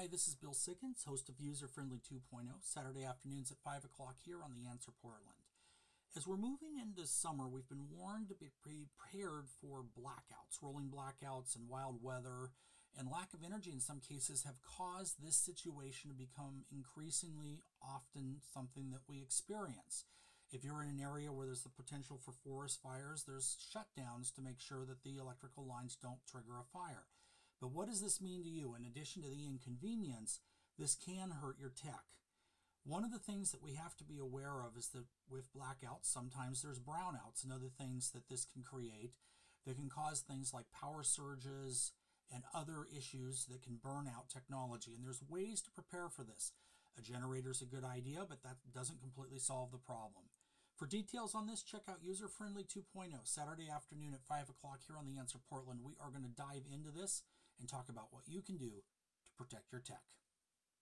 Hi, this is Bill Sickens, host of User Friendly 2.0, Saturday afternoons at 5 o'clock here on The Answer Portland. As we're moving into summer, we've been warned to be prepared for blackouts. Rolling blackouts and wild weather and lack of energy in some cases have caused this situation to become increasingly often something that we experience. If you're in an area where there's the potential for forest fires, there's shutdowns to make sure that the electrical lines don't trigger a fire. But what does this mean to you? In addition to the inconvenience, this can hurt your tech. One of the things that we have to be aware of is that with blackouts, sometimes there's brownouts and other things that this can create that can cause things like power surges and other issues that can burn out technology. And there's ways to prepare for this. A generator is a good idea, but that doesn't completely solve the problem. For details on this, check out User Friendly 2.0 Saturday afternoon at 5 o'clock here on The Answer Portland. We are going to dive into this and talk about what you can do to protect your tech.